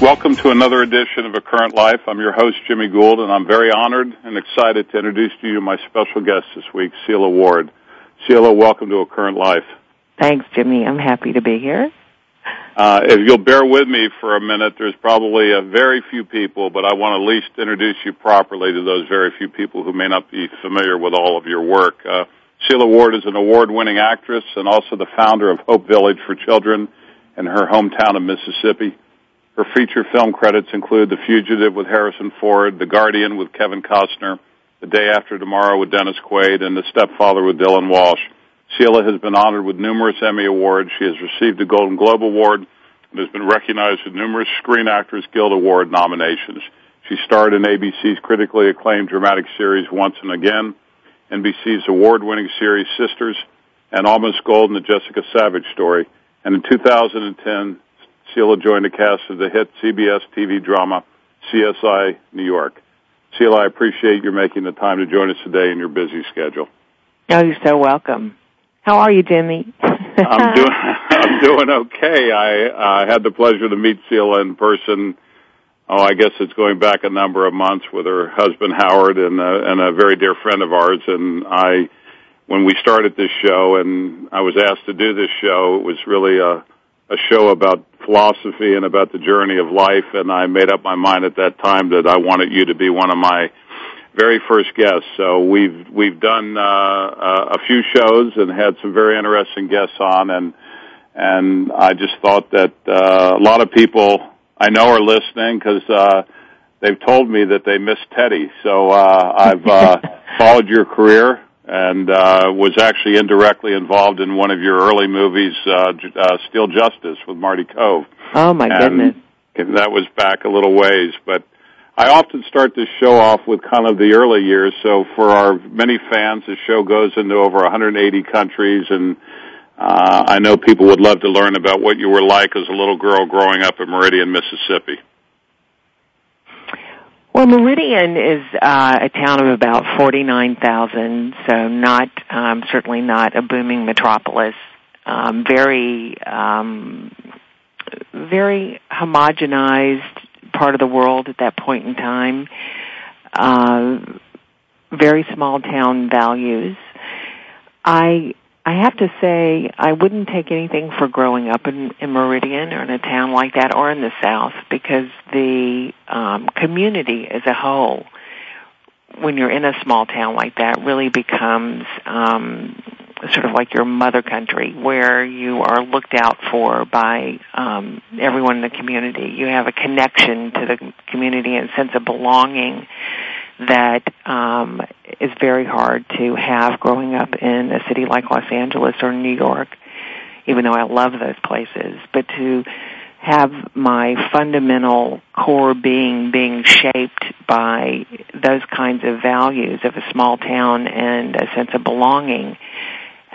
Welcome to another edition of A Current Life. I'm your host, Jimmy Gould, and I'm very honored and excited to introduce to you my special guest this week, Sela Ward. Sela, welcome to A Current Life. Thanks, Jimmy. I'm happy to be here. Uh, if you'll bear with me for a minute, there's probably a very few people, but I want to at least introduce you properly to those very few people who may not be familiar with all of your work. Uh, Sela Ward is an award-winning actress and also the founder of Hope Village for Children in her hometown of Mississippi. Her feature film credits include The Fugitive with Harrison Ford, The Guardian with Kevin Costner, The Day After Tomorrow with Dennis Quaid, and The Stepfather with Dylan Walsh. Sela has been honored with numerous Emmy Awards. She has received a Golden Globe Award and has been recognized with numerous Screen Actors Guild Award nominations. She starred in ABC's critically acclaimed dramatic series Once and Again, NBC's award-winning series Sisters, and Almost Golden, the Jessica Savitch story. And in 2010, Sela joined the cast of the hit CBS TV drama CSI New York. Sela, I appreciate your making the time to join us today in your busy schedule. Oh, you're so welcome. How are you, Jimmy? I'm doing I'm doing okay. I uh, had the pleasure to meet Sela in person. Oh, I guess it's going back a number of months with her husband Howard and a, and a very dear friend of ours. And I, when we started this show, and I was asked to do this show, it was really a a show about philosophy and about the journey of life, and I made up my mind at that time that I wanted you to be one of my very first guests. So we've we've done uh, a few shows and had some very interesting guests on, and and I just thought that uh, a lot of people I know are listening because uh, they've told me that they miss Teddy. So uh, I've uh, followed your career and uh, was actually indirectly involved in one of your early movies, uh, uh, Steel Justice, with Marty Kove. Oh my and goodness! That was back a little ways, but I often start this show off with kind of the early years. So for our many fans, the show goes into over 180 countries, and uh, I know people would love to learn about what you were like as a little girl growing up in Meridian, Mississippi. Well, Meridian is uh, a town of about 49,000, so not um, certainly not a booming metropolis. Um, very, um, very homogenized part of the world at that point in time. Uh, very small town values. I I have to say, I wouldn't take anything for growing up in, in Meridian or in a town like that or in the South because the um, community as a whole, when you're in a small town like that, really becomes um, sort of like your mother country where you are looked out for by um, everyone in the community. You have a connection to the community and sense of belonging that um, is very hard to have growing up in a city like Los Angeles or New York, even though I love those places. But to have my fundamental core being being shaped by those kinds of values of a small town and a sense of belonging,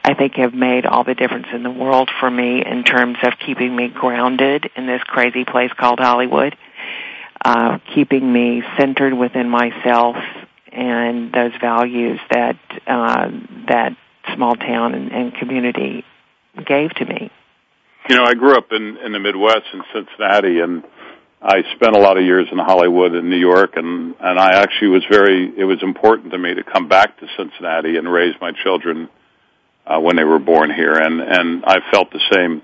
I think have made all the difference in the world for me in terms of keeping me grounded in this crazy place called Hollywood uh, keeping me centered within myself and those values that uh, that small town and, and community gave to me. You know, I grew up in in the Midwest in Cincinnati, and I spent a lot of years in Hollywood and New York, and and I actually was very. It was important to me to come back to Cincinnati and raise my children uh, when they were born here, and and I felt the same.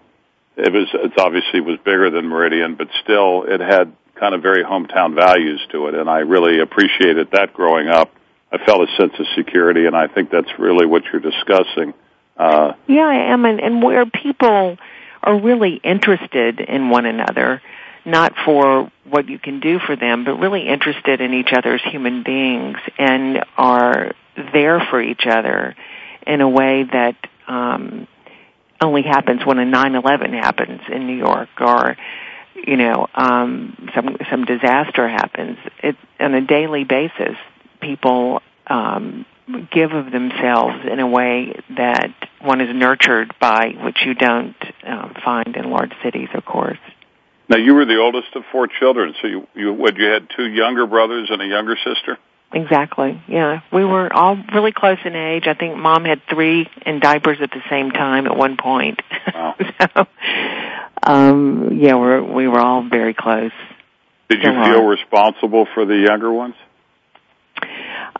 It was it obviously was bigger than Meridian, but still it had kind of very hometown values to it, and I really appreciated that growing up. I felt a sense of security, and I think that's really what you're discussing. Uh, yeah, I am, and, and where people are really interested in one another not for what you can do for them, but really interested in each other as human beings and are there for each other in a way that um, only happens when a 9/11 happens in New York or you know um, some some disaster happens. It on a daily basis, people um, give of themselves in a way that one is nurtured by, which you don't uh, find in large cities, of course. Now you were the oldest of four children, so you you what you had two younger brothers and a younger sister. Exactly. Yeah, we were all really close in age. I think mom had three in diapers at the same time at one point. Wow. so, um, yeah, we're we were all very close. Did you feel responsible for the younger ones?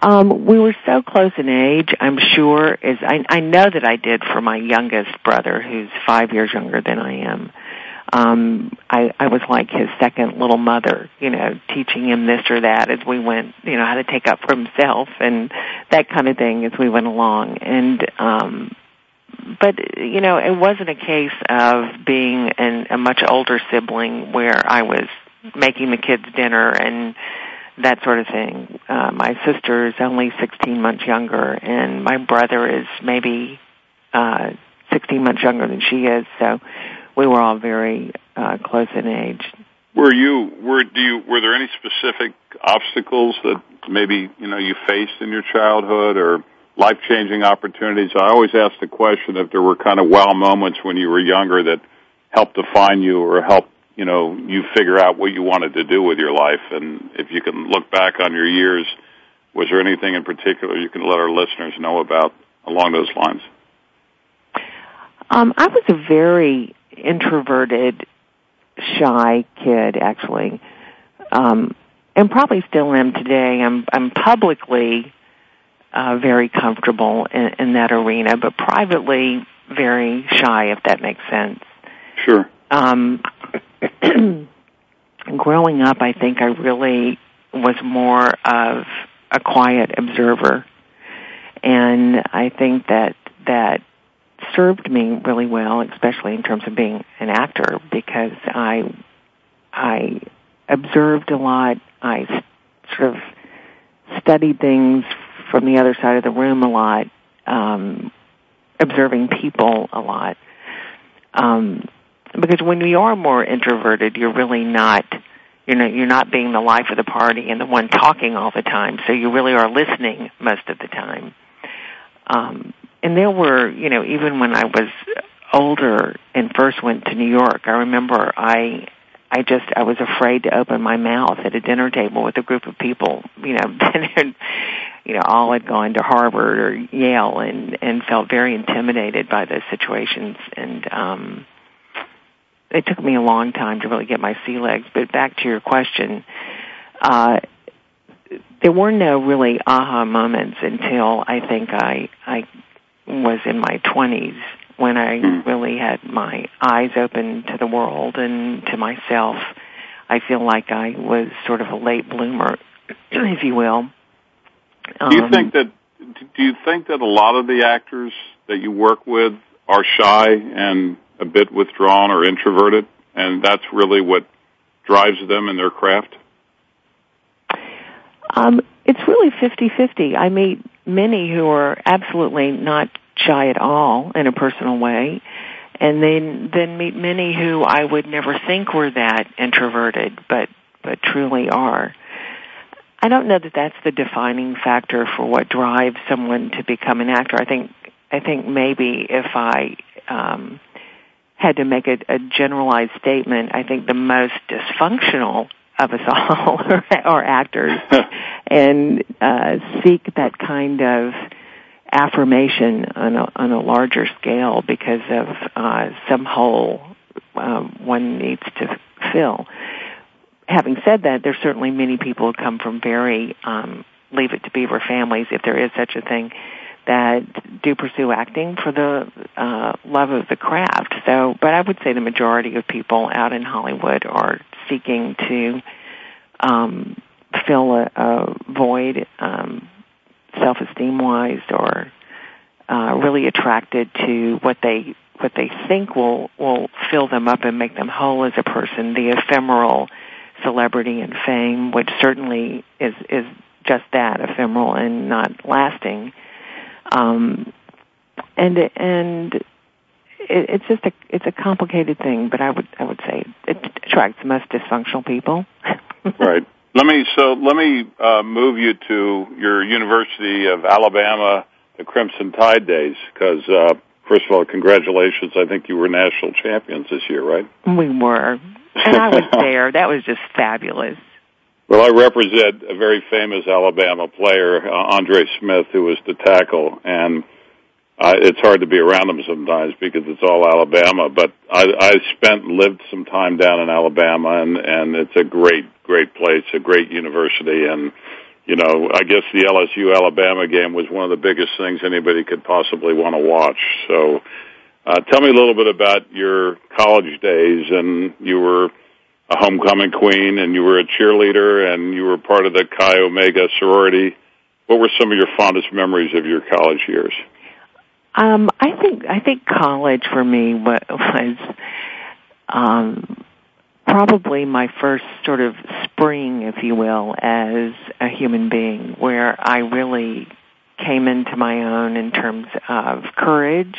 Um, we were so close in age. I'm sure as I, I know that I did for my youngest brother, who's five years younger than I am um I I was like his second little mother, you know, teaching him this or that as we went, you know, how to take up for himself and that kind of thing as we went along. And um but you know, it wasn't a case of being an, a much older sibling where I was making the kids dinner and that sort of thing. Uh, my sister is only 16 months younger, and my brother is maybe uh, 16 months younger than she is. So we were all very uh, close in age. Were you were do you were there any specific obstacles that maybe you know you faced in your childhood or life changing opportunities? I always ask the question if there were kind of wow moments when you were younger that helped define you or helped you know you figure out what you wanted to do with your life. And if you can look back on your years, was there anything in particular you can let our listeners know about along those lines? Um, I was a very introverted, shy kid, actually, um, and probably still am today. I'm I'm publicly uh, very comfortable in, in that arena, but privately very shy, if that makes sense. Sure. Um, growing up, I think I really was more of a quiet observer, and I think that that served me really well, especially in terms of being an actor, because I I observed a lot. I sort of studied things from the other side of the room a lot, um, observing people a lot. Um, because when you are more introverted, you're really not, you know, you're not being the life of the party and the one talking all the time. So you really are listening most of the time. Um, and there were, you know, even when I was older and first went to New York, I remember I I just I was afraid to open my mouth at a dinner table with a group of people, you know, you know, all had gone to Harvard or Yale and and felt very intimidated by those situations and um it took me a long time to really get my sea legs, but back to your question, uh there were no really aha moments until I think I I was in my 20s when I hmm. really had my eyes open to the world and to myself. I feel like I was sort of a late bloomer, if you will. Um, do you um, think that do you think that a lot of the actors that you work with are shy and a bit withdrawn or introverted and that's really what drives them in their craft? Um, it's really 50-50. I meet many who are absolutely not shy at all in a personal way, and then then meet many who I would never think were that introverted, but but truly are. I don't know that that's the defining factor for what drives someone to become an actor. I think I think maybe if I um, had to make a, a generalized statement, I think the most dysfunctional of us all are, actors and uh, seek that kind of affirmation on a, on a larger scale because of uh, some hole um, one needs to fill. Having said that, there's certainly many people who come from very um, leave it to beaver families, if there is such a thing, that do pursue acting for the uh, love of the craft. So, but I would say the majority of people out in Hollywood are seeking to um, fill a, a void, um, self-esteem wise, or uh, really attracted to what they what they think will will fill them up and make them whole as a person. The ephemeral celebrity and fame, which certainly is is just that ephemeral and not lasting. Um, and and it, it's just a it's a complicated thing, but I would I would say it attracts the most dysfunctional people. right. Let me so let me uh, move you to your University of Alabama, the Crimson Tide days, because uh, first of all, congratulations! I think you were national champions this year, right? We were, and I was there. That was just fabulous. Well, I represent a very famous Alabama player, uh, Andre Smith, who was the tackle, and uh, it's hard to be around him sometimes because it's all Alabama. But I, I spent lived some time down in Alabama, and and it's a great great place, a great university, and you know I guess the LSU Alabama game was one of the biggest things anybody could possibly want to watch. So, uh, tell me a little bit about your college days, and you were a homecoming queen and you were a cheerleader and you were part of the Chi Omega sorority. What were some of your fondest memories of your college years? Um, I think I think college for me was, um, probably my first sort of spring, if you will, as a human being, where I really came into my own in terms of courage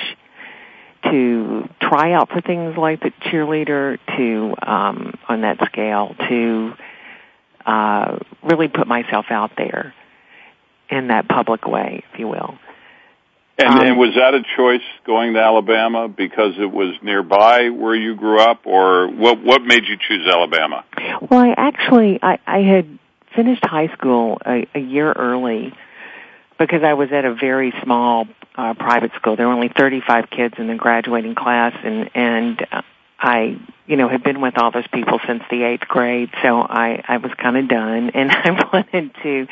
to try out for things like the cheerleader to um, on that scale to uh, really put myself out there in that public way, if you will. And, um, and was that a choice going to Alabama because it was nearby where you grew up, or what? What made you choose Alabama? Well, I actually I, I had finished high school a, a year early because I was at a very small uh, private school. There were only 35 kids in the graduating class, and and uh, I, you know, had been with all those people since the eighth grade, so I I was kind of done, and I wanted to,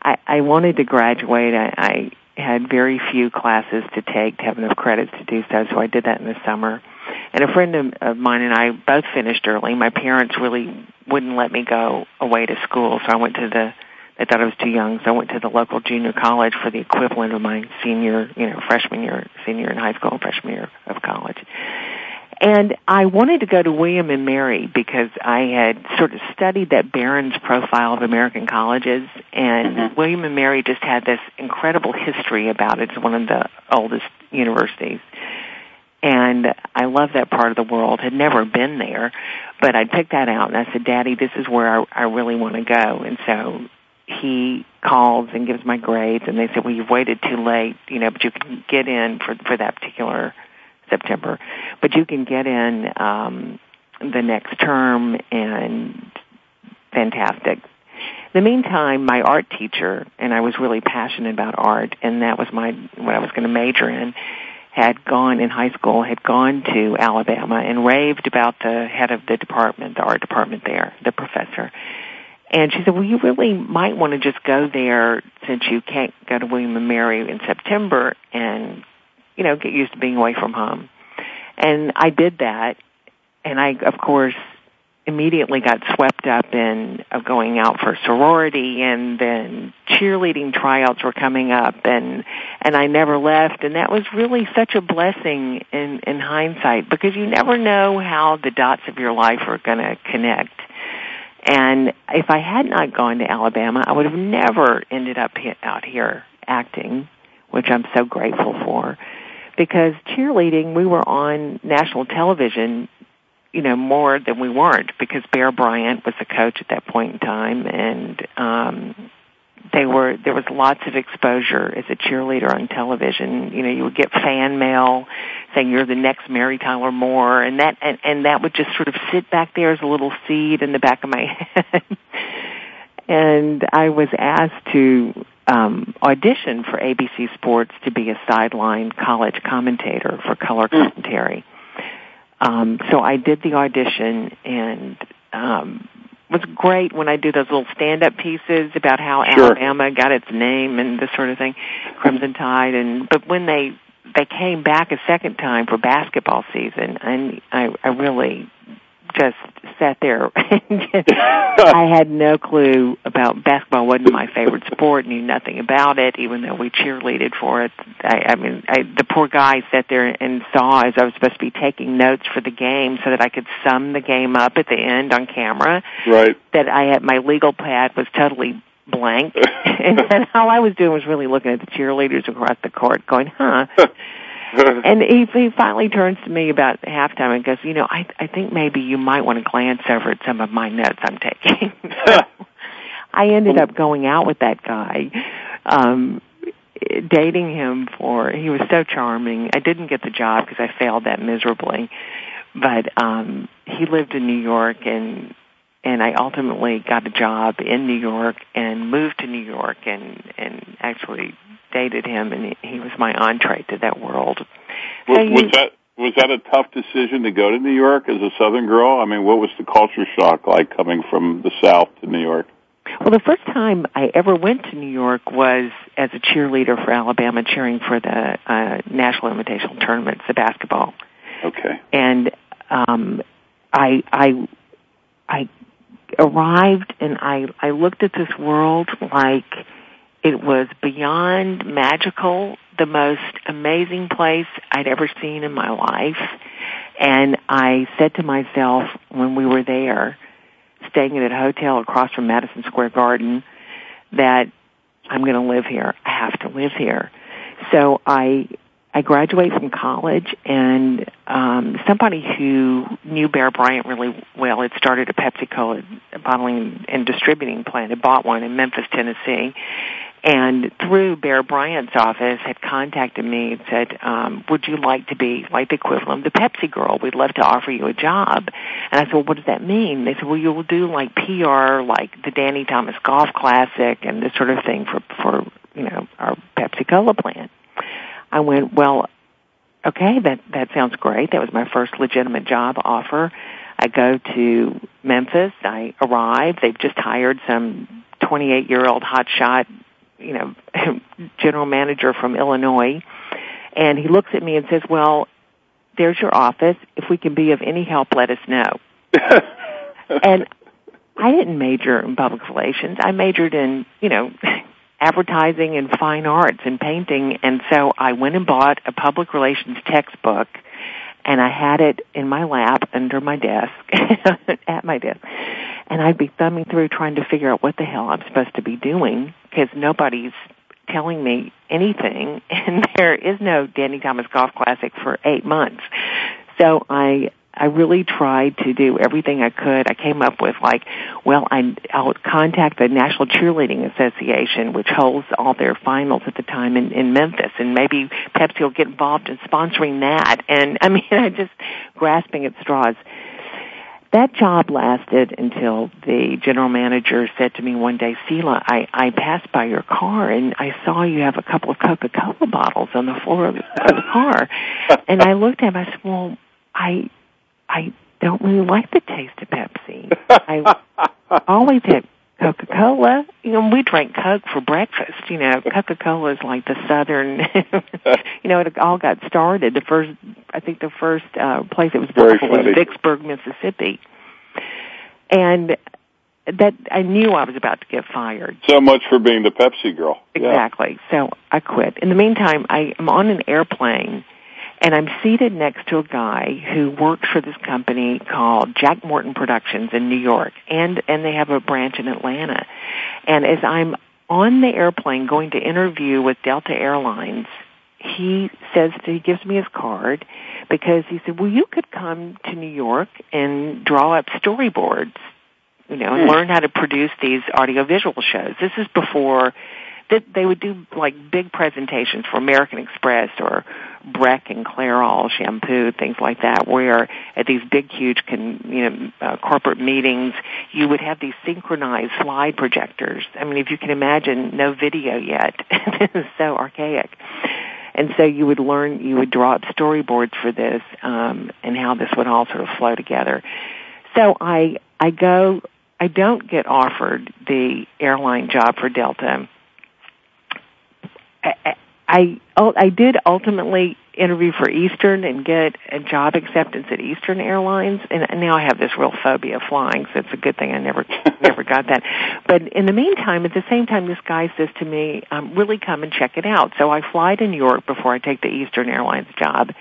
I I wanted to graduate. I, I had very few classes to take to have enough credits to do so, so I did that in the summer. And a friend of, of mine and I both finished early. My parents really wouldn't let me go away to school, so I went to the I thought I was too young, so I went to the local junior college for the equivalent of my senior, you know, freshman year, senior in high school, freshman year of college. And I wanted to go to William and Mary because I had sort of studied that Barron's profile of American colleges, and mm-hmm. William and Mary just had this incredible history about it. It's one of the oldest universities. And I love that part of the world. Had never been there, but I picked that out and I said, Daddy, this is where I, I really want to go. And so he calls and gives my grades and they say, well, you've waited too late, you know, but you can get in for, for that particular September, but you can get in, um, the next term and fantastic. In the meantime, my art teacher, and I was really passionate about art, and that was my, what I was going to major in, had gone in high school, had gone to Alabama and raved about the head of the department, the art department there, the professor and she said, well, you really might want to just go there since you can't go to William and Mary in September and, you know, get used to being away from home. And I did that. And I, of course, immediately got swept up in of going out for sorority and then cheerleading tryouts were coming up and and I never left and that was really such a blessing in in hindsight because you never know how the dots of your life are going to connect and if I had not gone to Alabama, I would have never ended up out here acting, which I'm so grateful for. Because cheerleading, we were on national television, you know, more than we weren't because Bear Bryant was the coach at that point in time and um they were there was lots of exposure as a cheerleader on television. You know, you would get fan mail saying you're the next Mary Tyler Moore, and that and, and that would just sort of sit back there as a little seed in the back of my head. and I was asked to um, audition for ABC Sports to be a sideline college commentator for color commentary. Um, so I did the audition and um, was great when I do those little stand-up pieces about how Sure. Alabama got its name and this sort of thing, Crimson Tide, and but when they they came back a second time for basketball season, and I I really just sat there. and I had no clue about basketball. wasn't my favorite sport. Knew nothing about it, even though we cheerleaded for it. I, I mean, I, the poor guy sat there and saw as I was supposed to be taking notes for the game, so that I could sum the game up at the end on camera. Right. That I had my legal pad was totally blank, and then all I was doing was really looking at the cheerleaders across the court, going, "Huh." and he, he finally turns to me about halftime and goes, "You know, I I think maybe you might want to glance over at some of my notes I'm taking." so I ended up going out with that guy, um, dating him for. He was so charming. I didn't get the job because I failed that miserably, but um, he lived in New York and. And I ultimately got a job in New York and moved to New York and and actually dated him, and he, he was my entree to that world. Was, was that was that a tough decision to go to New York as a Southern girl? I mean, what was the culture shock like coming from the South to New York? Well, the first time I ever went to New York was as a cheerleader for Alabama, cheering for the uh, National Invitational Tournaments, the basketball. Okay. And um, I, I, I arrived and I, I looked at this world like it was beyond magical, the most amazing place I'd ever seen in my life. And I said to myself when we were there, staying at a hotel across from Madison Square Garden, that I'm going to live here. I have to live here. So I I graduated from college, and um, somebody who knew Bear Bryant really well had started a PepsiCo bottling and distributing plant. Had bought one in Memphis, Tennessee, and through Bear Bryant's office had contacted me and said, um, "Would you like to be like the equivalent of the Pepsi girl? We'd love to offer you a job." And I said, "Well, what does that mean?" They said, "Well, you'll do like PR, like the Danny Thomas Golf Classic, and this sort of thing for for you know our Pepsi Cola plant." I went, "Well, okay, that that sounds great. That was my first legitimate job offer." I go to Memphis. I arrive. They've just hired some 28 year old hotshot, you know, general manager from Illinois. And he looks at me and says, well, there's your office. If we can be of any help, let us know. and I didn't major in public relations. I majored in, you know, advertising and fine arts and painting. And so I went and bought a public relations textbook and I had it in my lap under my desk, at my desk. And I'd be thumbing through trying to figure out what the hell I'm supposed to be doing because nobody's telling me anything and there is no Danny Thomas Golf Classic for eight months. So I I really tried to do everything I could. I came up with like, well, I, I'll contact the National Cheerleading Association, which holds all their finals at the time in, in Memphis, and maybe Pepsi will get involved in sponsoring that. And I mean, I just grasping at straws. That job lasted until the general manager said to me one day, Sela, I, I passed by your car and I saw you have a couple of Coca-Cola bottles on the floor of the, of the car. And I looked at him, I said, well, I, I don't really like the taste of Pepsi. I always had Coca-Cola. You know, we drank Coke for breakfast. You know, Coca-Cola is like the southern. you know, it all got started. The first, I think, the first uh, place it was built was. Vicksburg, Mississippi, and that I knew I was about to get fired. So much for being the Pepsi girl. Yeah. Exactly. So I quit. In the meantime, I am on an airplane and I'm seated next to a guy who works for this company called Jack Morton Productions in New York and and they have a branch in Atlanta. And as I'm on the airplane going to interview with Delta Airlines, he says that he gives me his card because he said, "Well, you could come to New York and draw up storyboards, you know, and Hmm. learn how to produce these audiovisual shows." This is before that they would do like big presentations for American Express or Breck and Clairol shampoo, things like that, where at these big, huge, con, you know, uh, corporate meetings, you would have these synchronized slide projectors. I mean, if you can imagine, no video yet. this is so archaic. And so you would learn, you would draw up storyboards for this, um, and how this would all sort of flow together. So I, I go, I I don't get offered the airline job for Delta, I, I, I did ultimately interview for Eastern and get a job acceptance at Eastern Airlines, and now I have this real phobia of flying, so it's a good thing I never never got that. But in the meantime, at the same time, this guy says to me, um, "Really come and check it out." So I fly to New York before I take the Eastern Airlines job,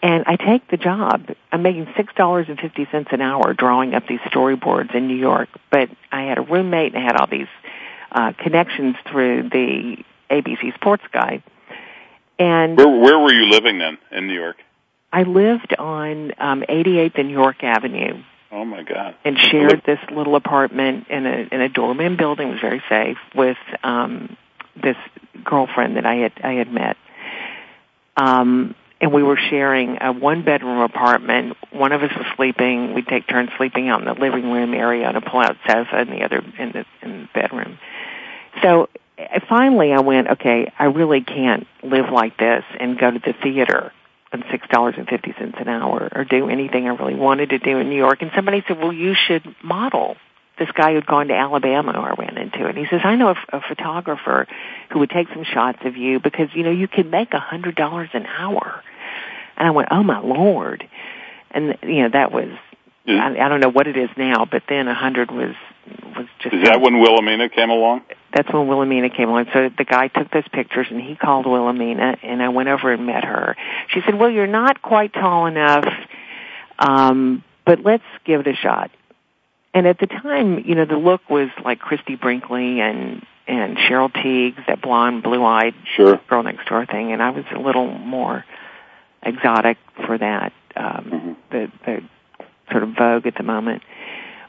and I take the job. I'm making six dollars and fifty cents an hour drawing up these storyboards in New York. But I had a roommate and I had all these uh, connections through the ABC Sports Guy and where, where were you living then in New York? I lived on um, 88th and York Avenue. Oh my God! And shared this little apartment in a in a doorman building. It was very safe with um, this girlfriend that I had I had met. Um, and we were sharing a one bedroom apartment. One of us was sleeping. We'd take turns sleeping out in the living room area on a pull out sofa, and the other in the in the bedroom. So finally I went, okay, I really can't live like this and go to the theater on six dollars and fifty cents an hour or do anything I really wanted to do in New York. And somebody said, well, you should model. This guy who'd gone to Alabama who I ran into, and he says, I know a, a photographer who would take some shots of you because you know you could make a hundred dollars an hour. And I went, oh my lord! And you know that was I, I don't know what it is now, but then a hundred was was just. Is that when Wilhelmina came along? That's when Wilhelmina came on. So the guy took those pictures and he called Wilhelmina, and I went over and met her. She said, "Well, you're not quite tall enough, um, but let's give it a shot." And at the time, you know, the look was like Christie Brinkley and and Cheryl Tiegs, that blonde, blue-eyed sure. girl next door thing, and I was a little more exotic for that. Um, mm-hmm. The the sort of vogue at the moment.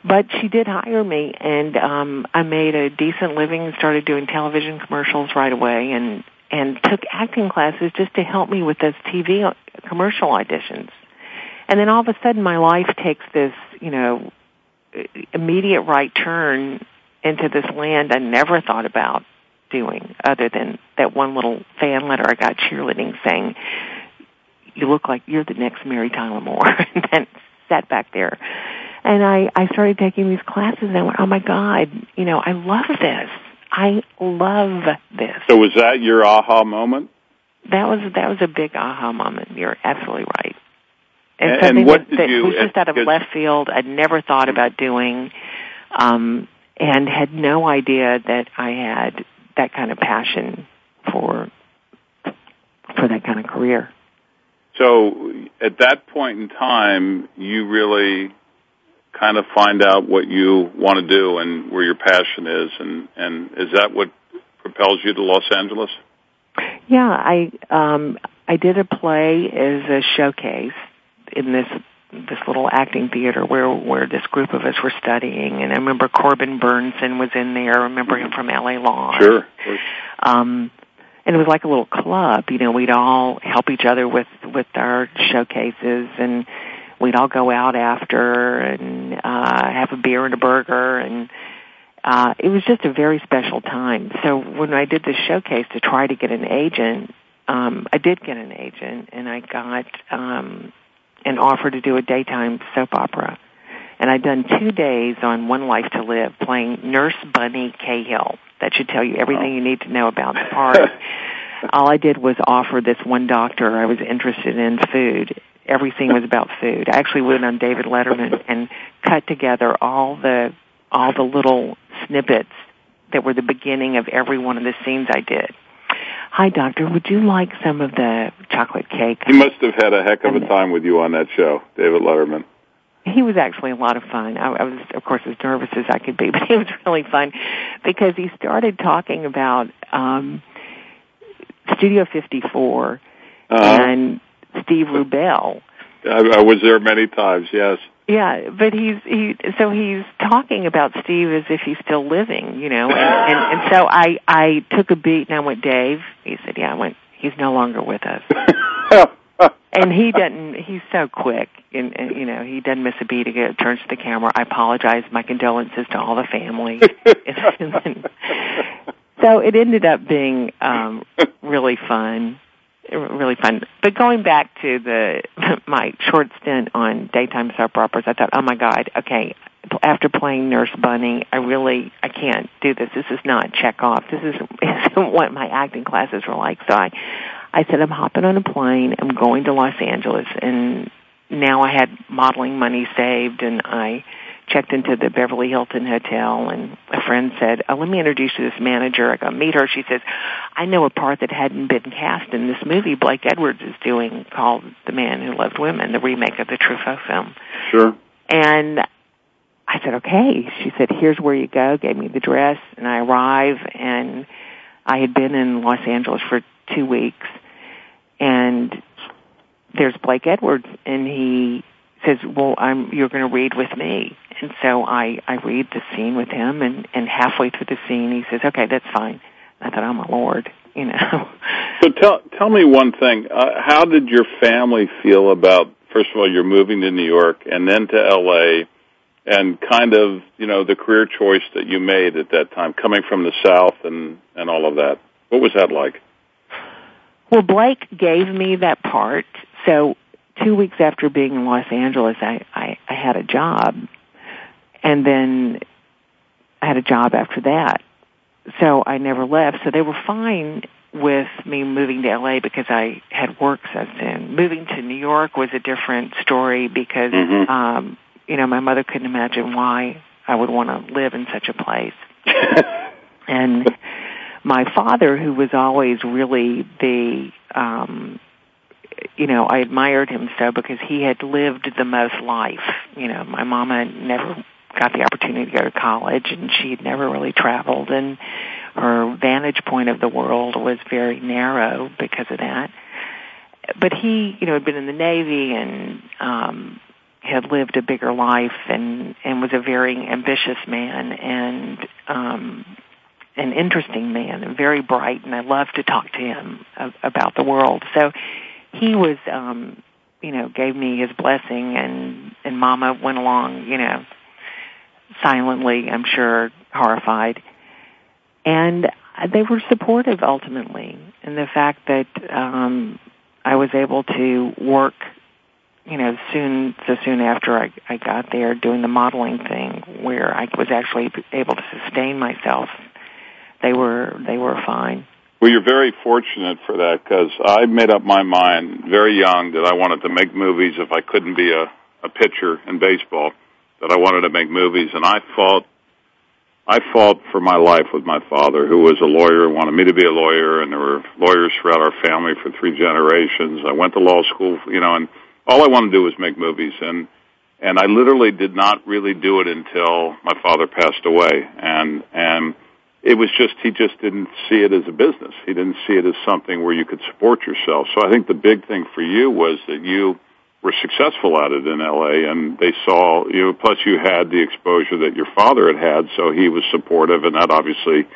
But she did hire me, and um, I made a decent living and started doing television commercials right away, and and took acting classes just to help me with those TV commercial auditions. And then all of a sudden, my life takes this, you know, immediate right turn into this land I never thought about doing, other than that one little fan letter I got cheerleading saying, "You look like you're the next Mary Tyler Moore," and then sat back there. And I, I started taking these classes and I went, oh my God, you know, I love this. I love this. So was that your aha moment? That was, that was a big aha moment. You're absolutely right. And, and something what that, that you, was just out of left field. I'd never thought about doing, um, and had no idea that I had that kind of passion for, for that kind of career. So at that point in time, you really kind of find out what you want to do and where your passion is, and and is that what propels you to Los Angeles? Yeah, I um, I did a play as a showcase in this this little acting theater where where this group of us were studying, and I remember Corbin Bernsen was in there. I remember him from L.A. Law. Sure. Um, and it was like a little club. You know, we'd all help each other with with our showcases, and we'd all go out after and uh, have a beer and a burger, and uh, it was just a very special time. So when I did this showcase to try to get an agent, um, I did get an agent, and I got um, an offer to do a daytime soap opera. And I'd done two days on One Life to Live playing Nurse Bunny Cahill that should tell you everything you need to know about the part. All I did was offer this one doctor I was interested in food. Everything was about food. I actually went on David Letterman and cut together all the all the little snippets that were the beginning of every one of the scenes I did. Hi, doctor. Would you like some of the chocolate cake? He must have had a heck of a time with you on that show, David Letterman he was actually a lot of fun. I, I was, of course, as nervous as I could be, but he was really fun because he started talking about um, Studio 54 uh-huh. and Steve Rubell. I, I was there many times. Yes. Yeah, but he's he so he's talking about Steve as if he's still living, you know, and and, and so I I took a beat and I went, Dave. He said, Yeah, I went. He's no longer with us. and he doesn't. He's so quick, and, and you know he doesn't miss a beat. He turns to the camera. I apologize. My condolences to all the family. so it ended up being um really fun, really fun. But going back to the my short stint on daytime soap operas, I thought, oh my god, okay. After playing Nurse Bunny, I really I can't do this. This is not check off. This is isn't what my acting classes were like. So I, I said, I'm hopping on a plane. I'm going to Los Angeles, and now I had modeling money saved, and I checked into the Beverly Hilton Hotel and a friend said, oh, let me introduce you to this manager. I go meet her. She says, I know a part that hadn't been cast in this movie Blake Edwards is doing called The Man Who Loved Women, the remake of the Truffaut film. Sure. And I said, okay. She said, here's where you go, gave me the dress, and I arrive, and I had been in Los Angeles for two weeks, and there's Blake Edwards, and he says, well, I'm, you're going to read with me. And so I, I read the scene with him and, and halfway through the scene he says, okay, that's fine. I thought, oh my lord, you know. So tell, tell me one thing. Uh, how did your family feel about, first of all, you're moving to New York and then to LA and kind of, you know, the career choice that you made at that time, coming from the South and, and all of that? What was that like? Well, Blake gave me that part. So two weeks after being in Los Angeles, I, I, I had a job and then I had a job after that. So I never left. So they were fine with me moving to LA because I had work so soon. Moving to New York was a different story because, mm-hmm. um, you know, my mother couldn't imagine why I would want to live in such a place. and my father, who was always really the, um, you know, I admired him so because he had lived the most life. You know, my mama never got the opportunity to go to college and she had never really traveled and her vantage point of the world was very narrow because of that. But he, you know, had been in the Navy and um had lived a bigger life and and was a very ambitious man and um an interesting man and very bright and I loved to talk to him about the world. So he was um you know gave me his blessing and and mama went along, you know, silently, I'm sure, horrified. And they were supportive ultimately in the fact that um, I was able to work, you know, soon so soon after I, I got there doing the modeling thing, where I was actually able to sustain myself. They were they were fine. Well, you're very fortunate for that because I made up my mind very young that I wanted to make movies if I couldn't be a, a pitcher in baseball that I wanted to make movies, and I fought. I fought for my life with my father, who was a lawyer, wanted me to be a lawyer, and there were lawyers throughout our family for three generations. I went to law school, you know, and all I wanted to do was make movies, and and I literally did not really do it until my father passed away, and and it was just he just didn't see it as a business. He didn't see it as something where you could support yourself. So I think the big thing for you was that you were successful at it in LA and they saw you plus you had the exposure that your father had had so he was supportive and that obviously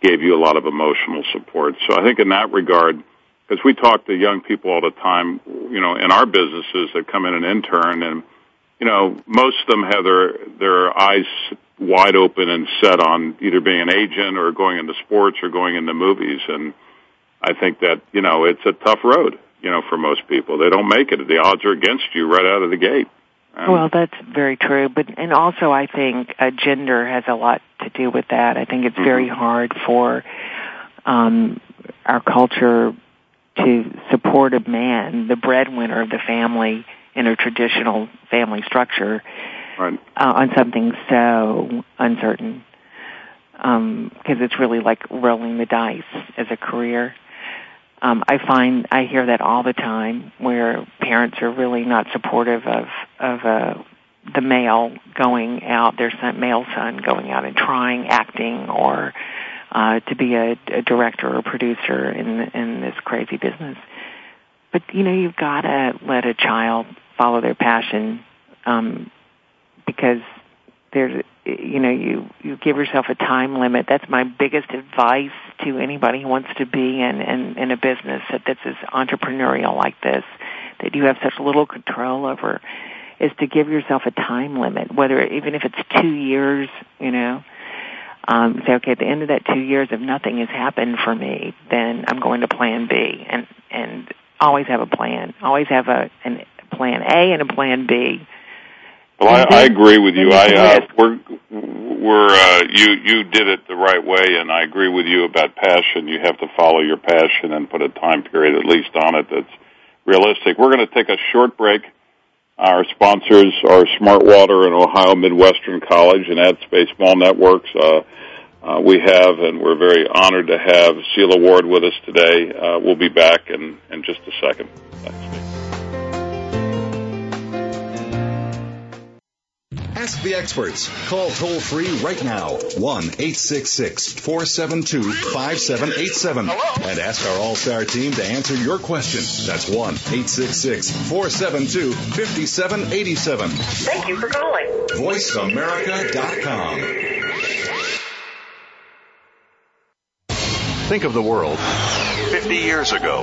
gave you a lot of emotional support so I think in that regard because we talk to young people all the time you know in our businesses that come in and intern and you know most of them have their their eyes wide open and set on either being an agent or going into sports or going into movies and I think that you know it's a tough road you know, for most people. They don't make it. The odds are against you right out of the gate. Um, well, that's very true. But and also, I think uh, gender has a lot to do with that. I think it's mm-hmm. very hard for um, our culture to support a man, the breadwinner of the family, in a traditional family structure, right. uh, on something so uncertain. Because um, it's really like rolling the dice as a career um, I find I hear that all the time where parents are really not supportive of of uh, the male going out, their son, male son going out and trying acting or uh, to be a, a director or producer in in this crazy business. But you know, you've got to let a child follow their passion um, because there's you know you you give yourself a time limit that's my biggest advice to anybody who wants to be in in, in a business that that's as entrepreneurial like this that you have such little control over is to give yourself a time limit whether even if it's 2 years you know um, say, okay, at the end of that two years, if nothing has happened for me, then I'm going to Plan B, and and always have a plan. Always have a an, Plan A and a Plan B. Well, I, I agree with you. I uh, we're we're uh, you you did it the right way, and I agree with you about passion. You have to follow your passion and put a time period at least on it that's realistic. We're going to take a short break. Our sponsors are Smart Water and Ohio Midwestern College and AdSpace Mall Networks. Uh, uh, we have, and we're very honored to have Sela Ward with us today. Uh, we'll be back in, in just a second. Thanks. Ask the experts. Call toll free right now 1 866 472 5787 and ask our All Star team to answer your question. That's 1 866 472 5787. Thank you for calling. VoiceAmerica.com. Think of the world 50 years ago.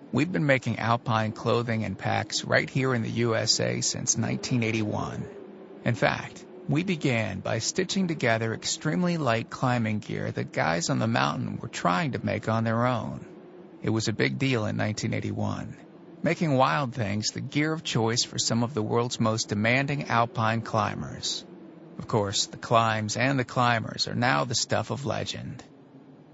We've been making alpine clothing and packs right here in the USA since 1981. In fact, we began by stitching together extremely light climbing gear that guys on the mountain were trying to make on their own. It was a big deal in 1981, making Wild Things the gear of choice for some of the world's most demanding alpine climbers. Of course, the climbs and the climbers are now the stuff of legend.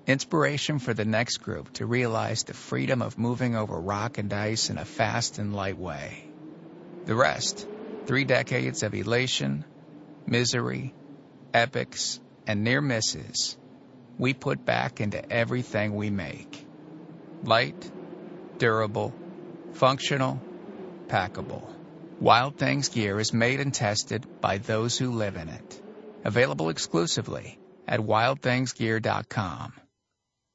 Inspiration for the next group to realize the freedom of moving over rock and ice in a fast and light way. The rest, three decades of elation, misery, epics, and near misses, we put back into everything we make. Light, durable, functional, packable. Wild Things gear is made and tested by those who live in it. Available exclusively at wildthingsgear.com.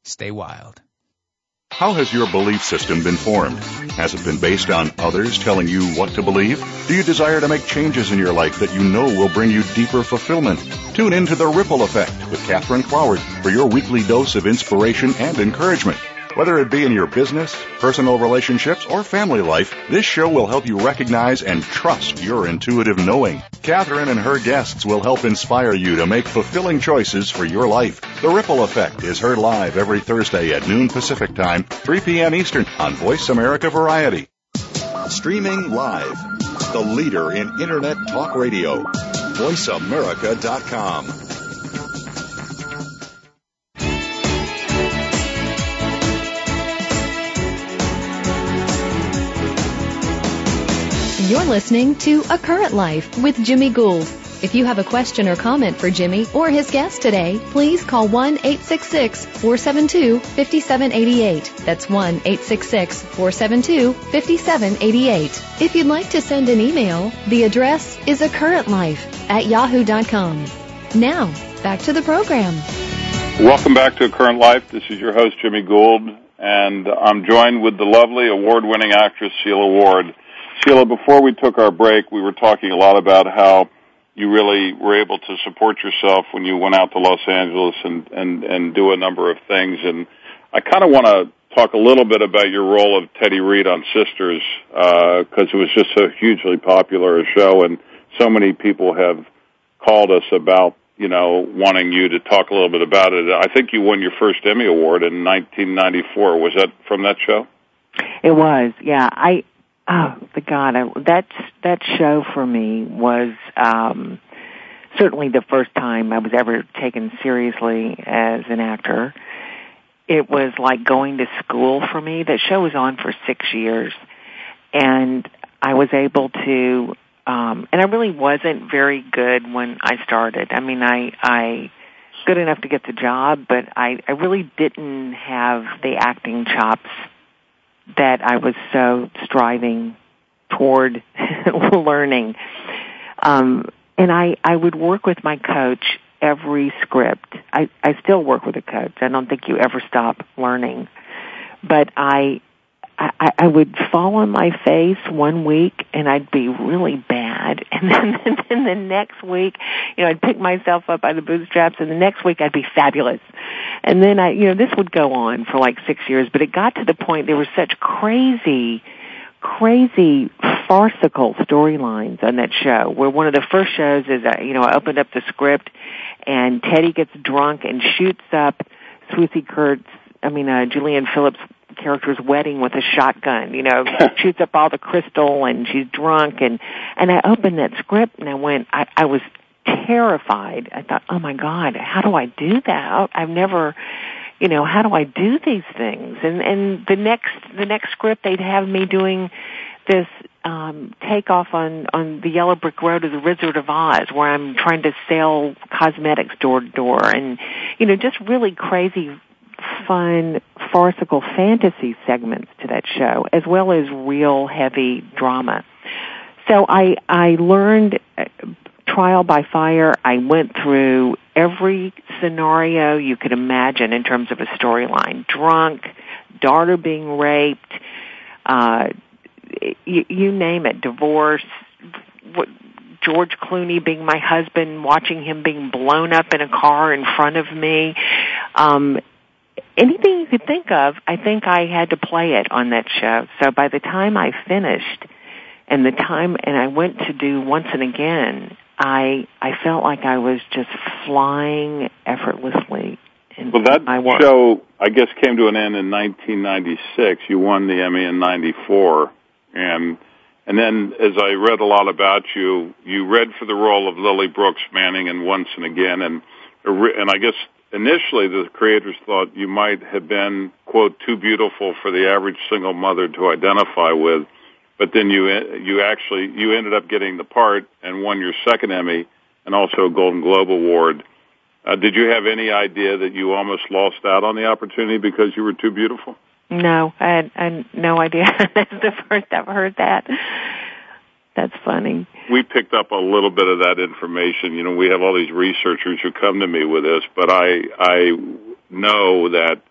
Stay wild. How has your belief system been formed? Has it been based on others telling you what to believe? Do you desire to make changes in your life that you know will bring you deeper fulfillment? Tune in to The Ripple Effect with Catherine Cloward for your weekly dose of inspiration and encouragement. Whether it be in your business, personal relationships, or family life, this show will help you recognize and trust your intuitive knowing. Catherine and her guests will help inspire you to make fulfilling choices for your life. The Ripple Effect is heard live every Thursday at noon Pacific Time, 3 p.m. Eastern on Voice America Variety. Streaming live. The leader in Internet Talk Radio. VoiceAmerica.com. You're listening to A Current Life with Jimmy Gould. If you have a question or comment for Jimmy or his guest today, please call 1-866-472-5788. That's 1-866-472-5788. If you'd like to send an email, the address is a current life at yahoo.com. Now, back to the program. Welcome back to A Current Life. This is your host, Jimmy Gould, and I'm joined with the lovely award-winning actress, Sela Ward. Sela, before we took our break, we were talking a lot about how you really were able to support yourself when you went out to Los Angeles and and and do a number of things. And I kind of want to talk a little bit about your role of Teddy Reed on Sisters because uh, it was just so hugely popular a show, and so many people have called us about you know wanting you to talk a little bit about it. I think you won your first Emmy award in 1994. Was that from that show? It was, yeah. I Oh, the God! That that show for me was um, certainly the first time I was ever taken seriously as an actor. It was like going to school for me. That show was on for six years, and I was able to. Um, and I really wasn't very good when I started. I mean, I I good enough to get the job, but I I really didn't have the acting chops that I was so striving toward learning. Um, and I, I would work with my coach every script. I, I still work with a coach. I don't think you ever stop learning. But I, I, I would fall on my face one week and I'd be really bad. And then, and then the next week, you know, I'd pick myself up by the bootstraps and the next week I'd be fabulous. And then I, you know, this would go on for like six years, but it got to the point there were such crazy, crazy farcical storylines on that show where one of the first shows is, uh, you know, I opened up the script and Teddy gets drunk and shoots up Swoosie Kurtz I mean, uh, Julianne Phillips character's wedding with a shotgun, you know, shoots up all the crystal and she's drunk and, and I opened that script and I went, I, I was terrified. I thought, oh my God, how do I do that? I've never, you know, how do I do these things? And, and the next, the next script they'd have me doing this, um, takeoff on, on the yellow brick road of the Wizard of Oz where I'm trying to sell cosmetics door to door and, you know, just really crazy fun farcical fantasy segments to that show as well as real heavy drama. So I I learned uh, trial by fire. I went through every scenario you could imagine in terms of a storyline. Drunk, daughter being raped, uh you, you name it, divorce, what, George Clooney being my husband, watching him being blown up in a car in front of me. Um, anything you could think of, I think I had to play it on that show. So by the time I finished and the time and I went to do once and again, I I felt like I was just flying effortlessly. well, that show I guess came to an end in 1996. You won the Emmy in '94, and and then as I read a lot about you, you read for the role of Lily Brooks Manning in Once and Again, and and I guess initially the creators thought you might have been quote too beautiful for the average single mother to identify with but then you you actually you ended up getting the part and won your second Emmy and also a Golden Globe award. Uh, did you have any idea that you almost lost out on the opportunity because you were too beautiful? No I had, I had no idea that's the first I've heard that that's funny. We picked up a little bit of that information. You know, we have all these researchers who come to me with this, but I I know that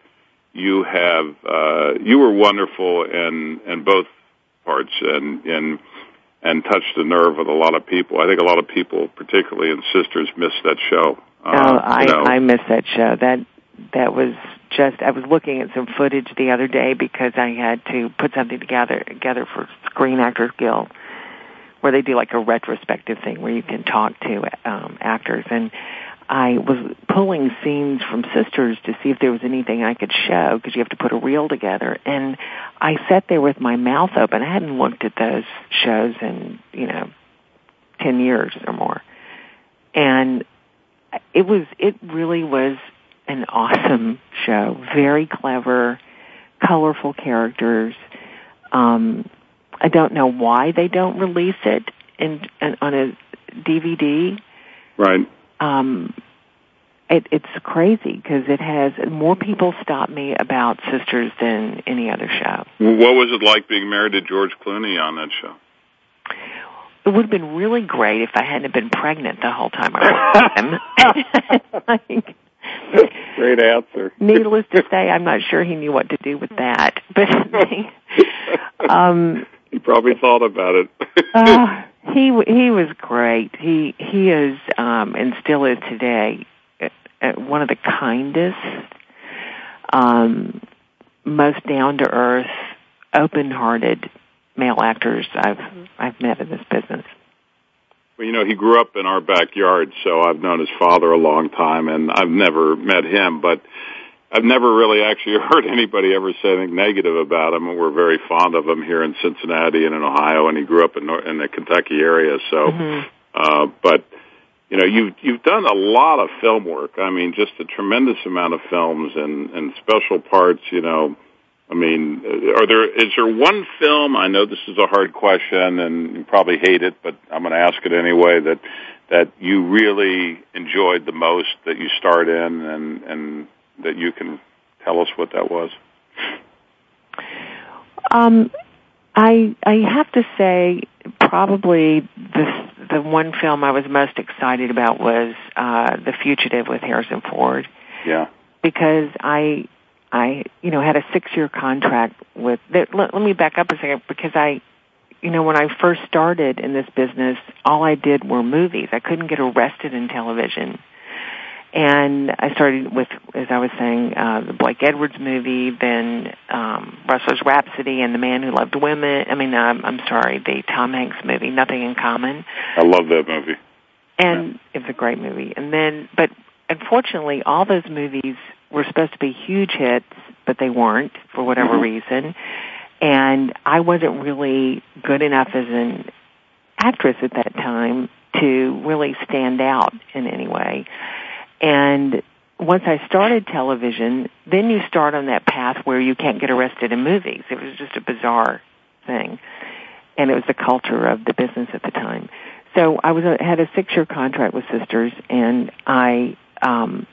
you have uh, you were wonderful in in both parts and and and touched the nerve with a lot of people. I think a lot of people, particularly in Sisters, miss that show. Uh, oh, I you know. I miss that show. That that was just I was looking at some footage the other day because I had to put something together together for Screen Actors Guild where they do like a retrospective thing where you can talk to um, actors and I was pulling scenes from Sisters to see if there was anything I could show because you have to put a reel together. And I sat there with my mouth open. I hadn't looked at those shows in, you know, 10 years or more. And it was, it really was an awesome show. Very clever, colorful characters. Um, I don't know why they don't release it in, in on a DVD. Right. Um, it, it's crazy because it has more people stop me about Sisters than any other show. What was it like being married to George Clooney on that show? It would have been really great if I hadn't been pregnant the whole time I was with him. like, Great answer. Needless to say, I'm not sure he knew what to do with that. But um, he probably thought about it. uh, he he was great. He he is um, and still is today uh, uh, one of the kindest, um, most down to earth, open hearted male actors I've I've met in this business. Well, you know, he grew up in our backyard, so I've known his father a long time, and I've never met him, but I've never really actually heard anybody ever say anything negative about him. We're very fond of him here in Cincinnati and in Ohio, and he grew up in in the Kentucky area. So, mm-hmm. uh, but you know, you've you've done a lot of film work. I mean, just a tremendous amount of films and and special parts. You know, I mean, are there is there one film? I know this is a hard question, and you probably hate it, but I'm going to ask it anyway. That that you really enjoyed the most that you starred in, and and that you can tell us what that was? Um, I I have to say probably the the one film I was most excited about was uh, The Fugitive with Harrison Ford. Yeah. Because I, I, you know, had a six-year contract with. Let, let me back up a second because I, you know, when I first started in this business, all I did were movies. I couldn't get arrested in television and I started with, as I was saying, uh, the Blake Edwards movie, then um, Rustler's Rhapsody, and The Man Who Loved Women. I mean, um, I'm sorry, the Tom Hanks movie, Nothing in Common. I love that movie. And yeah. it's a great movie. And then, but unfortunately, all those movies were supposed to be huge hits, but they weren't for whatever mm-hmm. reason. And I wasn't really good enough as an actress at that time to really stand out in any way. And once I started television, then you start on that path where you can't get arrested in movies. It was just a bizarre thing. And it was the culture of the business at the time. So I was a, had a six year contract with Sisters and I, um,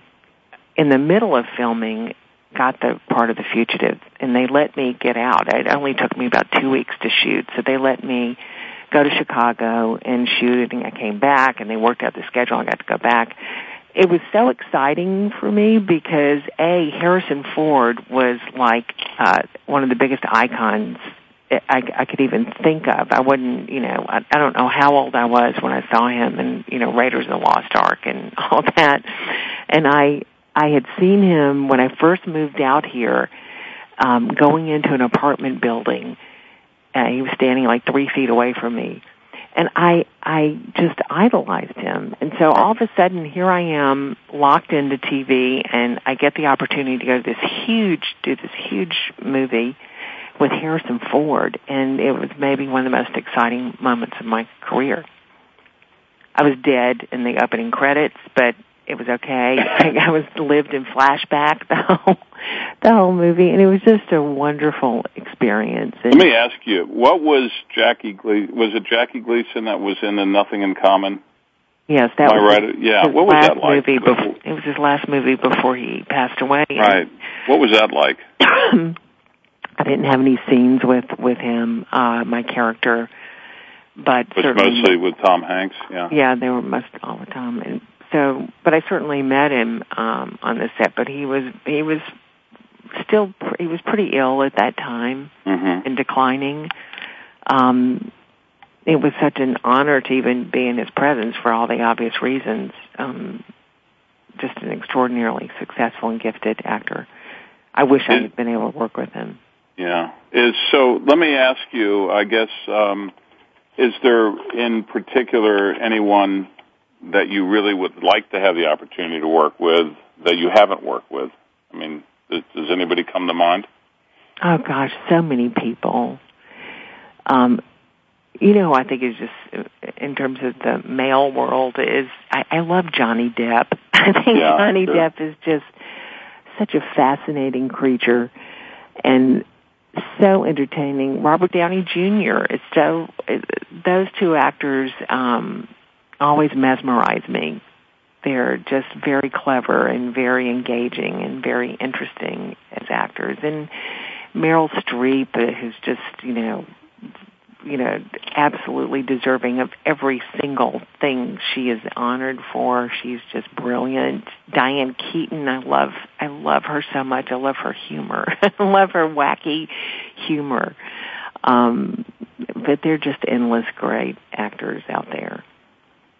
in the middle of filming, got the part of the fugitive and they let me get out. It only took me about two weeks to shoot. So they let me go to Chicago and shoot and I came back and they worked out the schedule. I got to go back it was so exciting for me because a Harrison Ford was like uh, one of the biggest icons I, I could even think of. I wouldn't, you know, I, I don't know how old I was when I saw him and you know Raiders of the Lost Ark and all that. And I I had seen him when I first moved out here, um, going into an apartment building. Uh, he was standing like three feet away from me and I I just idolized him. And so all of a sudden here I am locked into TV and I get the opportunity to go to this huge do this huge movie with Harrison Ford and it was maybe one of the most exciting moments of my career. I was dead in the opening credits, but it was okay. I was lived in flashback the whole the whole movie, and it was just a wonderful experience. And Let me ask you, what was Jackie Gle- was it Jackie Gleason that was in the Nothing in Common? Yes, that Am was right? yeah. His what was last that like? Movie before, it was his last movie before he passed away. Right. What was that like? I didn't have any scenes with with him, uh, my character, but was mostly with Tom Hanks. Yeah. Yeah, they were most all the time, and so. But I certainly met him um, on the set. But he was he was still he was pretty ill at that time mm-hmm. and declining. Um, it was such an honor to even be in his presence for all the obvious reasons. Um, just an extraordinarily successful and gifted actor. I wish I had been able to work with him. Yeah. Is so. Let me ask you. I guess. Um, is there in particular anyone that you really would like to have the opportunity to work with that you haven't worked with? I mean, does, does anybody come to mind? Oh gosh, so many people. Um, you know, I think it's just in terms of the male world is I, I love Johnny Depp. I think yeah, Johnny sure. Depp is just such a fascinating creature and so entertaining. Robert Downey Jr. is so those two actors um always mesmerize me they're just very clever and very engaging and very interesting as actors. And Meryl Streep, who's just you know, you know, absolutely deserving of every single thing she is honored for. She's just brilliant. Diane Keaton, I love, I love her so much. I love her humor. I love her wacky humor. Um, but they're just endless great actors out there.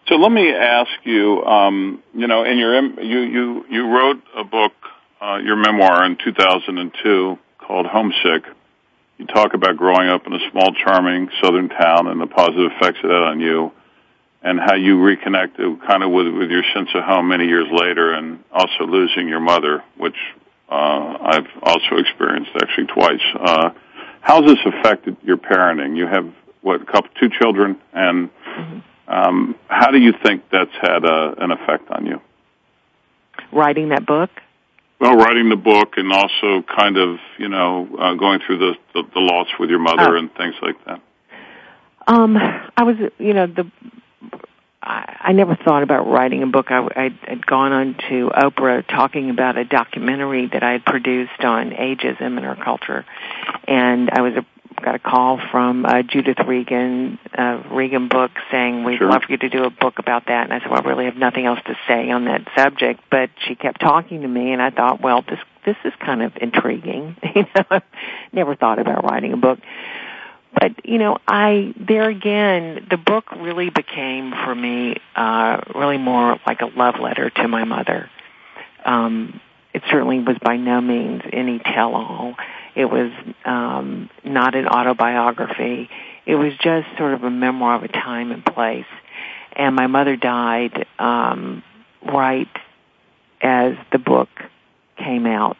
So let me ask you, um, you know, in your you you you wrote a book, uh, your memoir in 2002 called Homesick. You talk about growing up in a small, charming southern town and the positive effects of that on you, and how you reconnected kind of with with your sense of home many years later, and also losing your mother, which uh, I've also experienced actually twice. Uh, how's this affected your parenting? You have what, couple, two children, and mm-hmm um, how do you think that's had a, an effect on you? Writing that book? Well, writing the book and also kind of, you know, uh, going through the, the, the loss with your mother oh. and things like that. Um, I was, you know, the I, I never thought about writing a book. I, I had gone on to Oprah talking about a documentary that I had produced on ageism in our culture, and I was a got a call from uh, Judith Regan, uh, Regan book, saying we'd Sure. love for you to do a book about that. And I said, well, I really have nothing else to say on that subject. But she kept talking to me, and I thought, well, this this is kind of intriguing. you know, I've never thought about writing a book. But you know, I there again, the book really became for me uh, really more like a love letter to my mother. Um, it certainly was by no means any tell-all. It was um, not an autobiography. It was just sort of a memoir of a time and place. And my mother died um, right as the book came out,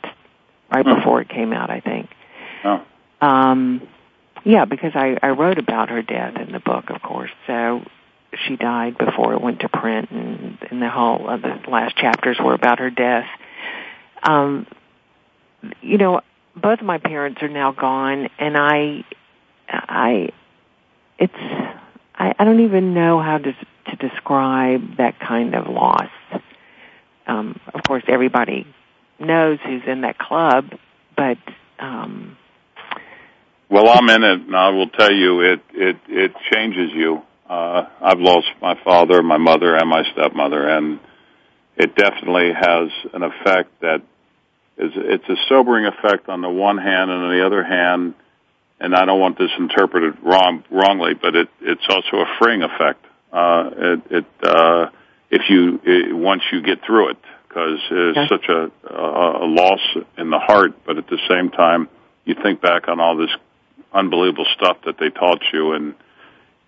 right Hmm. before it came out, I think. Oh. Um, yeah, because I, I wrote about her death in the book, of course. So she died before it went to print, and, and the whole of the last chapters were about her death. Um, you know, both my parents are now gone, and I, I, it's, I, I don't even know how to to describe that kind of loss. Um, of course, everybody knows who's in that club, but um, Well, I'm in it, and I will tell you, it it it changes you. Uh, I've lost my father, my mother, and my stepmother, and it definitely has an effect that is it's a sobering effect on the one hand, and on the other hand, and I don't want this interpreted wrong wrongly, but it it's also a freeing effect. Uh, it it uh, if you it, once you get through it, because it's Okay. such a, a a loss in the heart, but at the same time, you think back on all this unbelievable stuff that they taught you, and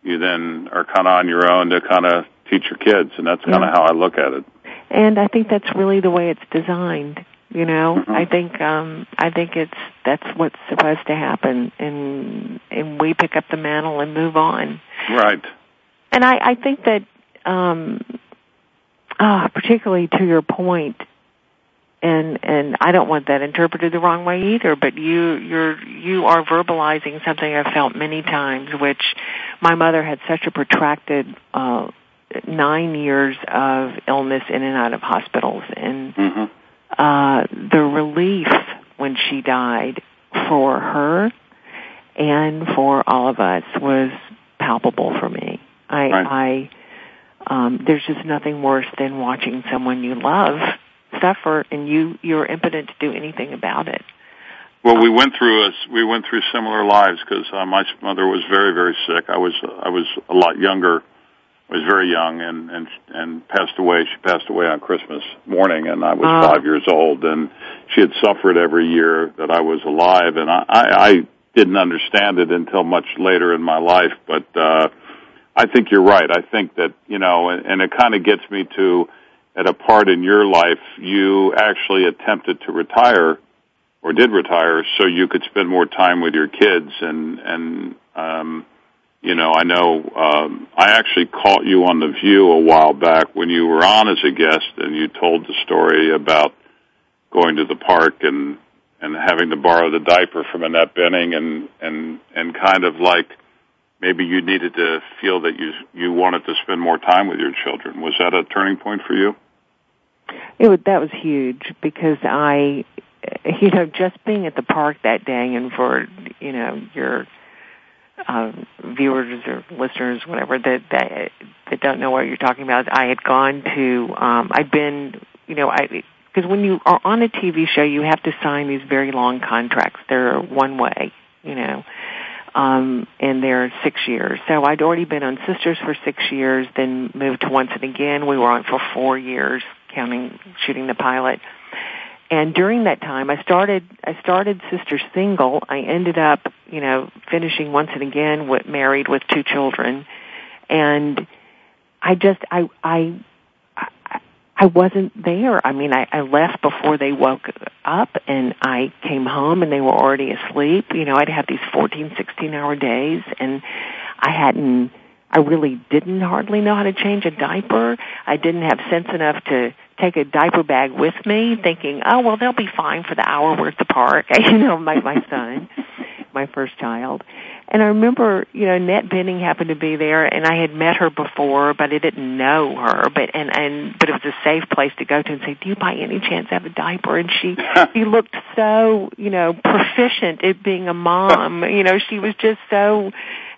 you then are kind of on your own to kind of teach your kids, and that's kind of Yeah. how I look at it. and I think that's really the way it's designed. You know, Mhm. I think um, I think it's that's what's supposed to happen, and and we pick up the mantle and move on. Right. And I, I think that, um, ah, particularly to your point, and and I don't want that interpreted the wrong way either. But you you're you are verbalizing something I've felt many times, which my mother had such a protracted uh, nine years of illness in and out of hospitals, and hmm uh, the relief when she died for her and for all of us was palpable for me. I, Right. I, um, there's just nothing worse than watching someone you love suffer and you, you're impotent to do anything about it. Well, we went through a, we went through similar lives because uh, my mother was very very sick. I was I was a lot younger. Was very young and and and passed away. She passed away on Christmas morning, and I was Oh. five years old. And she had suffered every year that I was alive, and I I, I didn't understand it until much later in my life. But uh, I think you're right. I think that you know, and, and it kind of gets me to at a part in your life you actually attempted to retire or did retire so you could spend more time with your kids and and um you know i know um i actually caught you on the view a while back when you were on as a guest and you told the story about going to the park and and having to borrow the diaper from Annette Bening and and and kind of like maybe you needed to feel that you you wanted to spend more time with your children. Was that a turning point for you? It was, that was huge because I, you know, just being at the park that day and for, you know, your uh, viewers or listeners, whatever that, that that don't know what you're talking about, I had gone to, um, I'd been, you know, I because when you are on a TV show, you have to sign these very long contracts. They're one way, you know, um, and they're six years. So I'd already been on Sisters for six years, then moved to Once and Again. We were on for four years, counting shooting the pilot. And during that time, I started I started Sister single. I ended up, you know, finishing Once and Again with married with two children, and I just I I I, wasn't there. I mean, I, I left before they woke up, and I came home and they were already asleep. You know, I'd have these fourteen, sixteen hour days, and I hadn't. I really didn't hardly know how to change a diaper. I didn't have sense enough to take a diaper bag with me, thinking, "Oh, well, they'll be fine for the hour we're at the park." You know, my my son, my first child, and I remember, you know, Annette Bening happened to be there, and I had met her before, but I didn't know her. But and and but it was a safe place to go to and say, "Do you by any chance have a diaper?" And she she looked so, you know, proficient at being a mom. You know, she was just so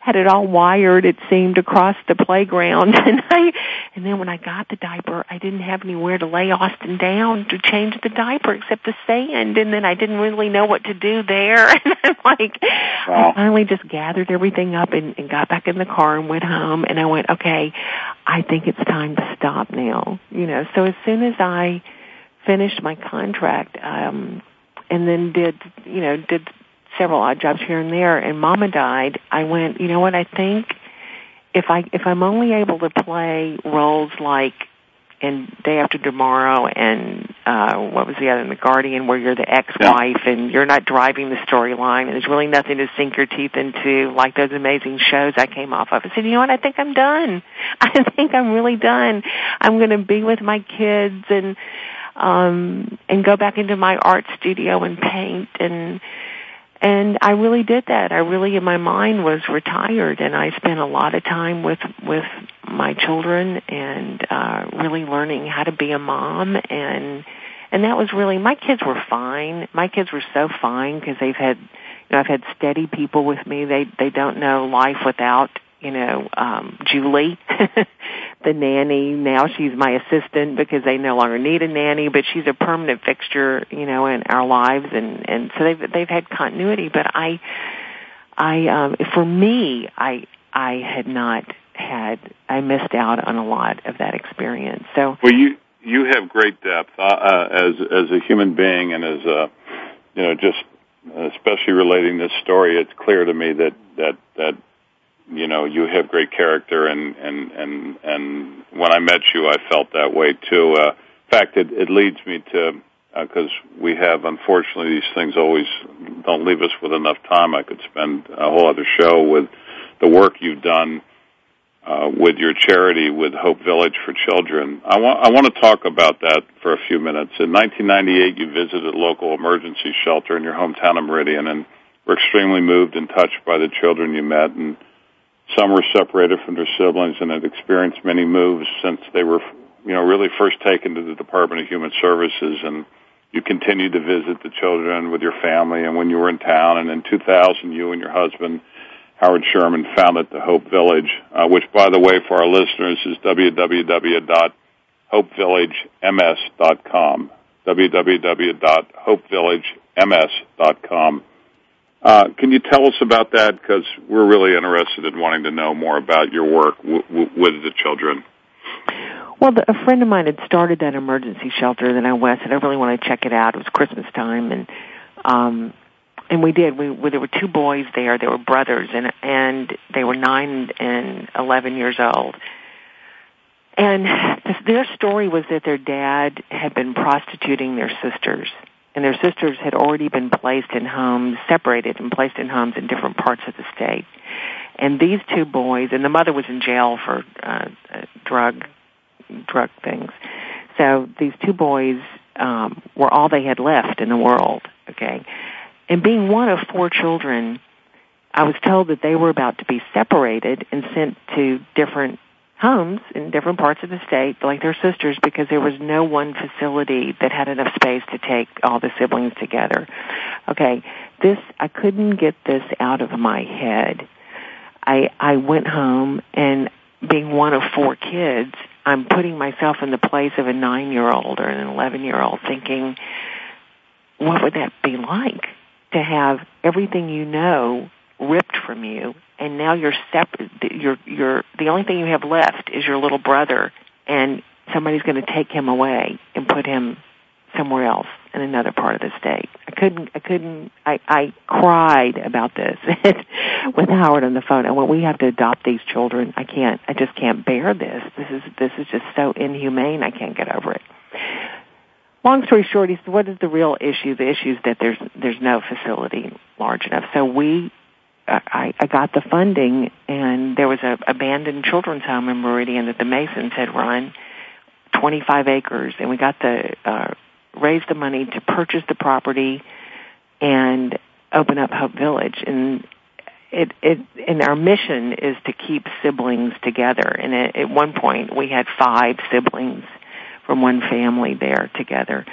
had it all wired it seemed across the playground. And I and then when I got the diaper I didn't have anywhere to lay Austin down to change the diaper except the sand. And then I didn't really know what to do there. And I'm like wow. I finally just gathered everything up and, and got back in the car and went home. And I went okay I think it's time to stop now. You know so as soon as I finished my contract um and then did you know did several odd jobs here and there and mama died, I went, you know what, I think if I if I'm only able to play roles like in Day After Tomorrow and uh what was the other in the Guardian where you're the ex-wife yeah. and you're not driving the storyline and there's really nothing to sink your teeth into like those amazing shows I came off of. I said, you know what, I think I'm done. I think I'm really done. I'm going to be with my kids and um and go back into my art studio and paint and and I really did that. I really, in my mind, was retired, and I spent a lot of time with with my children and uh, really learning how to be a mom and and that was really my kids were fine. My kids were so fine because they've had you know I've had steady people with me. They they don't know life without you know, um, Julie, the nanny. Now she's my assistant because they no longer need a nanny, but she's a permanent fixture, you know, in our lives, and and so they've they've had continuity. But I, I, um, for me, I I had not had I missed out on a lot of that experience. So well, you you have great depth uh, uh, as as a human being and as a you know just especially relating this story. It's clear to me that that that you know you have great character and and and and when I met you I felt that way too uh in fact it it leads me to because uh, we have unfortunately these things always don't leave us with enough time I could spend a whole other show with the work you've done uh, with your charity with Hope Village for Children. I want I want to talk about that for a few minutes. In 1998, you visited a local emergency shelter in your hometown of Meridian, and were extremely moved and touched by the children you met. And some were separated from their siblings and had experienced many moves since they were, you know, really first taken to the Department of Human Services. And you continued to visit the children with your family. And when you were in town, and in 2000, you and your husband, Howard Sherman, founded the Hope Village, uh, which, by the way, for our listeners, is www.hopevillagems.com. www.hopevillagems.com. Uh, can you tell us about that? Because we're really interested in wanting to know more about your work with the children. Well, the, a friend of mine had started that emergency shelter. Then I went. Said I really want to check it out. It was Christmas time, and um, and we did. We, we there were two boys there. They were brothers, and and they were nine and eleven years old. And th- their story was that their dad had been prostituting their sisters and their sisters had already been placed in homes, separated and placed in homes in different parts of the state. And these two boys, and the mother was in jail for uh, drug drug things. So these two boys um, were all they had left in the world. Okay, and being one of four children, I was told that they were about to be separated and sent to different homes in different parts of the state, like their sisters, because there was no one facility that had enough space to take all the siblings together. Okay, this, I couldn't get this out of my head. I, I went home and being one of four kids, I'm putting myself in the place of a nine year old or an 11 year old thinking, what would that be like to have everything you know ripped from you and now you're sep- you're you're the only thing you have left is your little brother and somebody's going to take him away and put him somewhere else in another part of the state. I couldn't I couldn't I I cried about this with Howard on the phone and when we have to adopt these children, I can't I just can't bear this. This is this is just so inhumane. I can't get over it. Long story short, he said, what is the real issue? The issue is that there's there's no facility large enough. So we I, I got the funding, and there was a abandoned children's home in Meridian that the Masons had run, 25 acres, and we got the uh, raised the money to purchase the property and open up Hope Village. And it, it, and our mission is to keep siblings together. And at, at one point, we had five siblings from one family there together.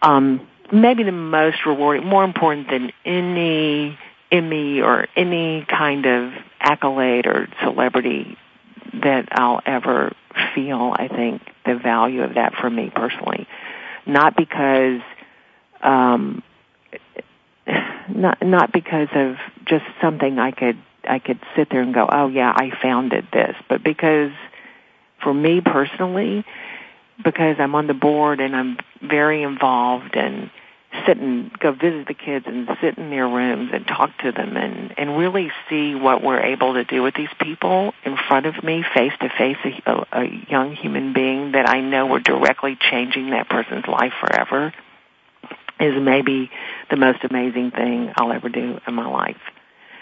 Um, maybe the most rewarding, more important than any Emmy or any kind of accolade or celebrity that I'll ever feel, I think, the value of that for me personally. Not because, um, not, not because of just something I could, I could sit there and go, oh yeah, I founded this, but because for me personally, because I'm on the board and I'm very involved and sit and go visit the kids and sit in their rooms and talk to them and and really see what we're able to do with these people in front of me face to face a, a young human being that I know we're directly changing that person's life forever is maybe the most amazing thing I'll ever do in my life.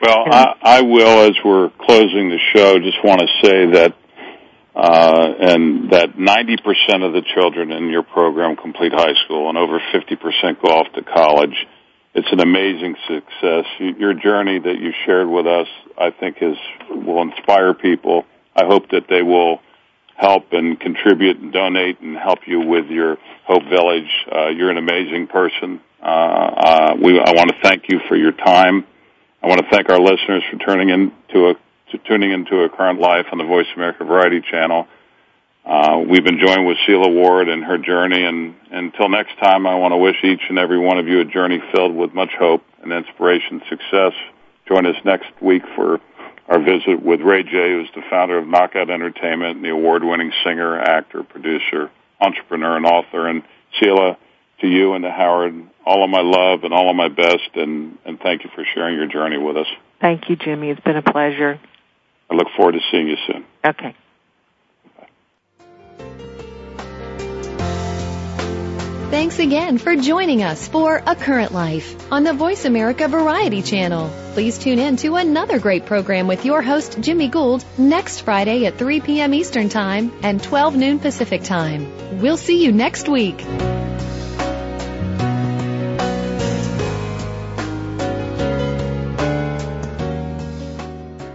Well, I, I will, as we're closing the show, just want to say that and that 90% of the children in your program complete high school and over 50% go off to college. It's an amazing success. Your journey that you shared with us, I think is, will inspire people. I hope that they will help and contribute and donate and help you with your Hope Village. Uh, you're an amazing person. Uh, uh, we, I want to thank you for your time. I want to thank our listeners for turning in to a to tuning into a current life on the Voice America Variety Channel. Uh, we've been joined with Sela Ward and her journey, and until next time, I want to wish each and every one of you a journey filled with much hope and inspiration, success. Join us next week for our visit with Ray J, who's the founder of Knockout Entertainment and the award-winning singer, actor, producer, entrepreneur, and author. And Sela, to you and to Howard, all of my love and all of my best, and, and thank you for sharing your journey with us. Thank you, Jimmy. It's been a pleasure. I look forward to seeing you soon. Okay. Thanks again for joining us for A Current Life on the Voice America Variety Channel. Please tune in to another great program with your host, Jimmy Gould, next Friday at 3 p.m. Eastern Time and 12 noon Pacific Time. We'll see you next week.